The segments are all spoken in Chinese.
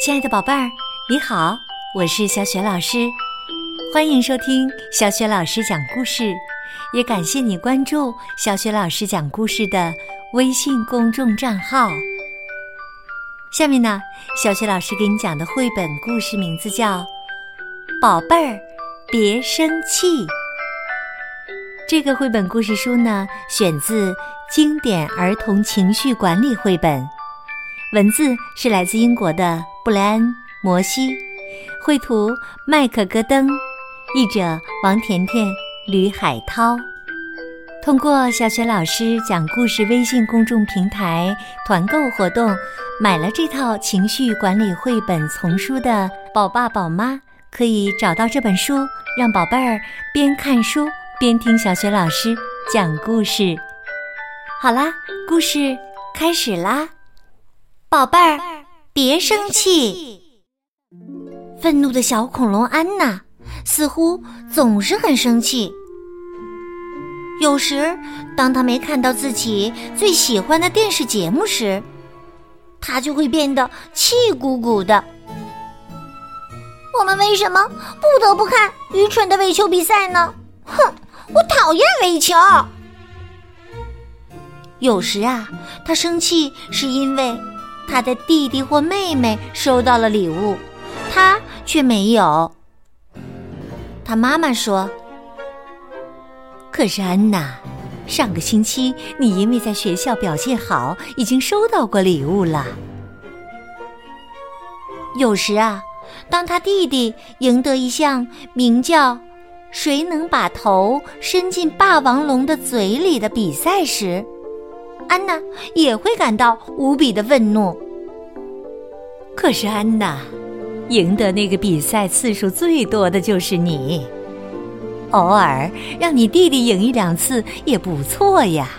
亲爱的宝贝儿，你好，我是小雪老师，欢迎收听小雪老师讲故事，也感谢你关注小雪老师讲故事的微信公众账号。下面呢，小雪老师给你讲的绘本故事名字叫《宝贝儿别生气》。这个绘本故事书呢，选自经典儿童情绪管理绘本。文字是来自英国的布莱恩·摩西，绘图麦克戈登，译者王甜甜、吕海涛。通过小雪老师讲故事微信公众平台团购活动，买了这套情绪管理绘本丛书的宝爸宝妈，可以找到这本书，让宝贝儿边看书边听小雪老师讲故事。好啦，故事开始啦！宝贝儿，别生气。愤怒的小恐龙安娜似乎总是很生气。有时，当她没看到自己最喜欢的电视节目时，她就会变得气鼓鼓的。我们为什么不得不看愚蠢的垒球比赛呢？哼，我讨厌垒球。有时啊，她生气是因为。他的弟弟或妹妹收到了礼物，他却没有。他妈妈说：“可是安娜，上个星期你因为在学校表现好，已经收到过礼物了。”有时啊，当他弟弟赢得一项名叫“谁能把头伸进霸王龙的嘴里”的比赛时，安娜也会感到无比的愤怒。可是安娜，赢得那个比赛次数最多的就是你。偶尔让你弟弟赢一两次也不错呀。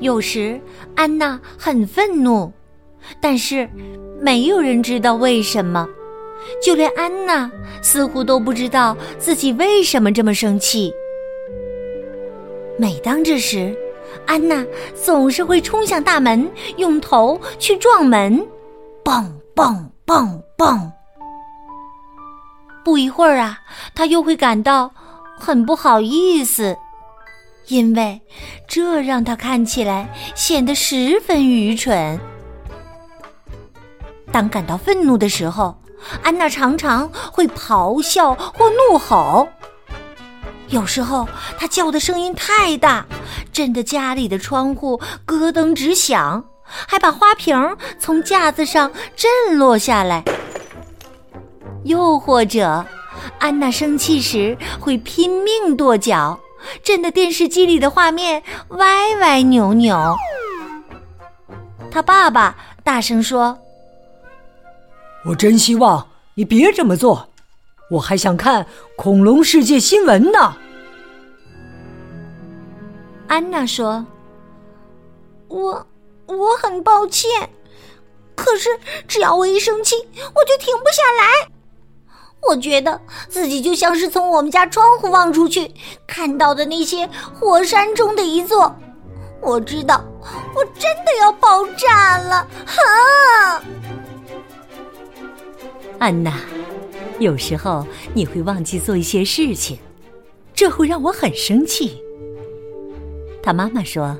有时安娜很愤怒，但是没有人知道为什么，就连安娜似乎都不知道自己为什么这么生气。每当这时，安娜总是会冲向大门，用头去撞门，蹦蹦蹦蹦！不一会儿啊，她又会感到很不好意思，因为这让她看起来显得十分愚蠢。当感到愤怒的时候，安娜常常会咆哮或怒吼。有时候，他叫的声音太大，震得家里的窗户咯噔直响，还把花瓶从架子上震落下来。又或者，安娜生气时会拼命跺脚，震得电视机里的画面歪歪扭扭。他爸爸大声说：“我真希望你别这么做。”我还想看恐龙世界新闻呢。安娜说：“我我很抱歉，可是只要我一生气，我就停不下来。我觉得自己就像是从我们家窗户望出去看到的那些火山中的一座。我知道，我真的要爆炸了！哈，安娜。”有时候你会忘记做一些事情，这会让我很生气。他妈妈说：“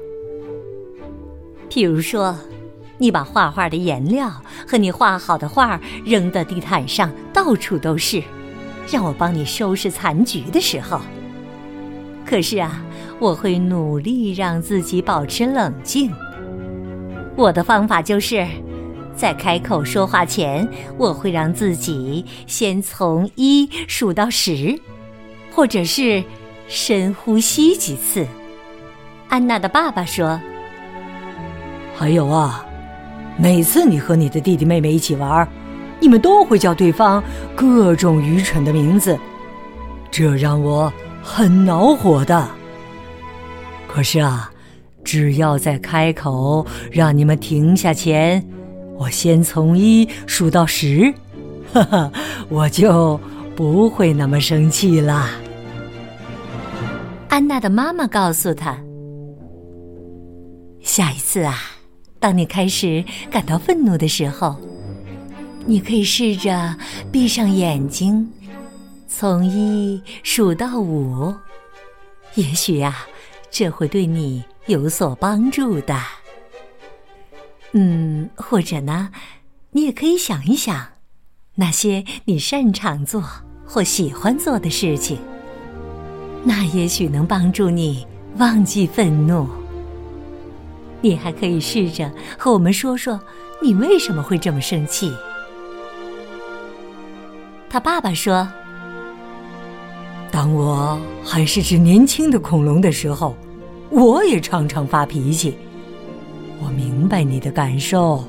譬如说，你把画画的颜料和你画好的画扔到地毯上，到处都是，让我帮你收拾残局的时候。可是啊，我会努力让自己保持冷静。我的方法就是。”在开口说话前，我会让自己先从一数到十，或者是深呼吸几次。安娜的爸爸说：“还有啊，每次你和你的弟弟妹妹一起玩，你们都会叫对方各种愚蠢的名字，这让我很恼火的。可是啊，只要在开口让你们停下前。”我先从一数到十，哈哈，我就不会那么生气啦。安娜的妈妈告诉她：“下一次啊，当你开始感到愤怒的时候，你可以试着闭上眼睛，从一数到五，也许呀，这会对你有所帮助的。嗯，或者呢，你也可以想一想那些你擅长做或喜欢做的事情，那也许能帮助你忘记愤怒。你还可以试着和我们说说，你为什么会这么生气。他爸爸说：“当我还是只年轻的恐龙的时候，我也常常发脾气。我明白你的感受。”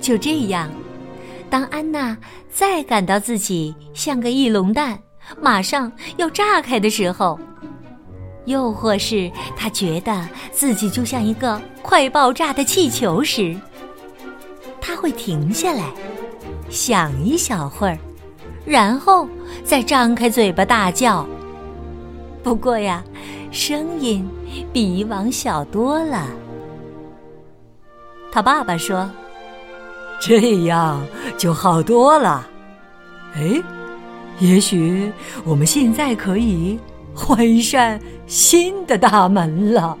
就这样，当安娜再感到自己像个翼龙蛋，马上要炸开的时候，又或是她觉得自己就像一个快爆炸的气球时，他会停下来，想一小会儿，然后再张开嘴巴大叫。不过呀，声音比以往小多了。他爸爸说：“这样就好多了。哎，也许我们现在可以。”换一扇新的大门了。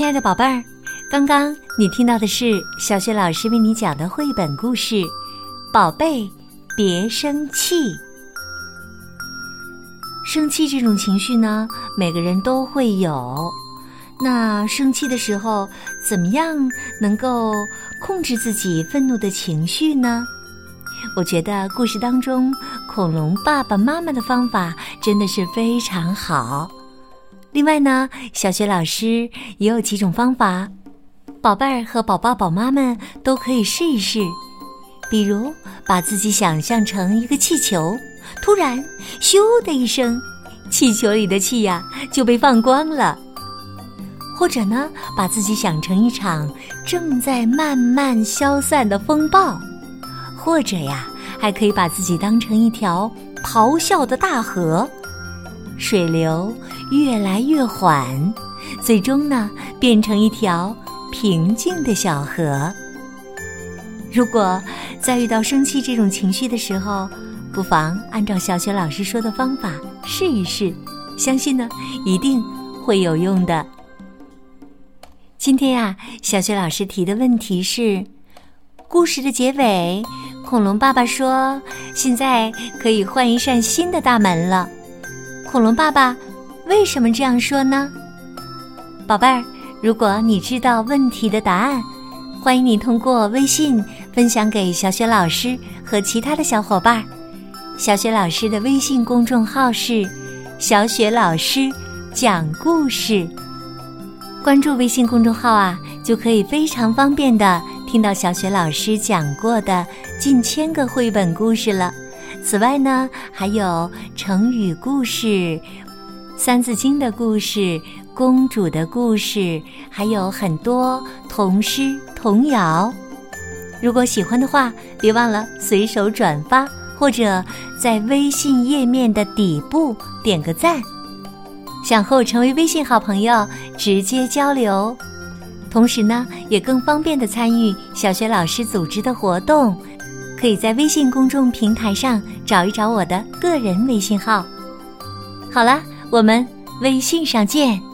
亲爱的宝贝儿，刚刚你听到的是小雪老师为你讲的绘本故事《宝贝，别生气》。生气这种情绪呢，每个人都会有。那生气的时候，怎么样能够控制自己愤怒的情绪呢？我觉得故事当中恐龙爸爸妈妈的方法真的是非常好。另外呢，小学老师也有几种方法，宝贝儿和宝宝宝妈们都可以试一试。比如，把自己想象成一个气球。突然，咻的一声，气球里的气呀就被放光了。或者呢，把自己想成一场正在慢慢消散的风暴，或者呀，还可以把自己当成一条咆哮的大河，水流越来越缓，最终呢，变成一条平静的小河。如果在遇到生气这种情绪的时候，不妨按照小雪老师说的方法试一试，相信呢一定会有用的。今天呀，小雪老师提的问题是：故事的结尾，恐龙爸爸说现在可以换一扇新的大门了。恐龙爸爸为什么这样说呢？宝贝儿，如果你知道问题的答案，欢迎你通过微信分享给小雪老师和其他的小伙伴。小雪老师的微信公众号是“小雪老师讲故事”，关注微信公众号啊，就可以非常方便的听到小雪老师讲过的近千个绘本故事了。此外呢，还有成语故事、《三字经》的故事、公主的故事，还有很多童诗童谣。如果喜欢的话，别忘了随手转发。或者在微信页面的底部点个赞，想和我成为微信好朋友，直接交流。同时呢，也更方便的参与小学老师组织的活动，可以在微信公众平台上找一找我的个人微信号。好了，我们微信上见。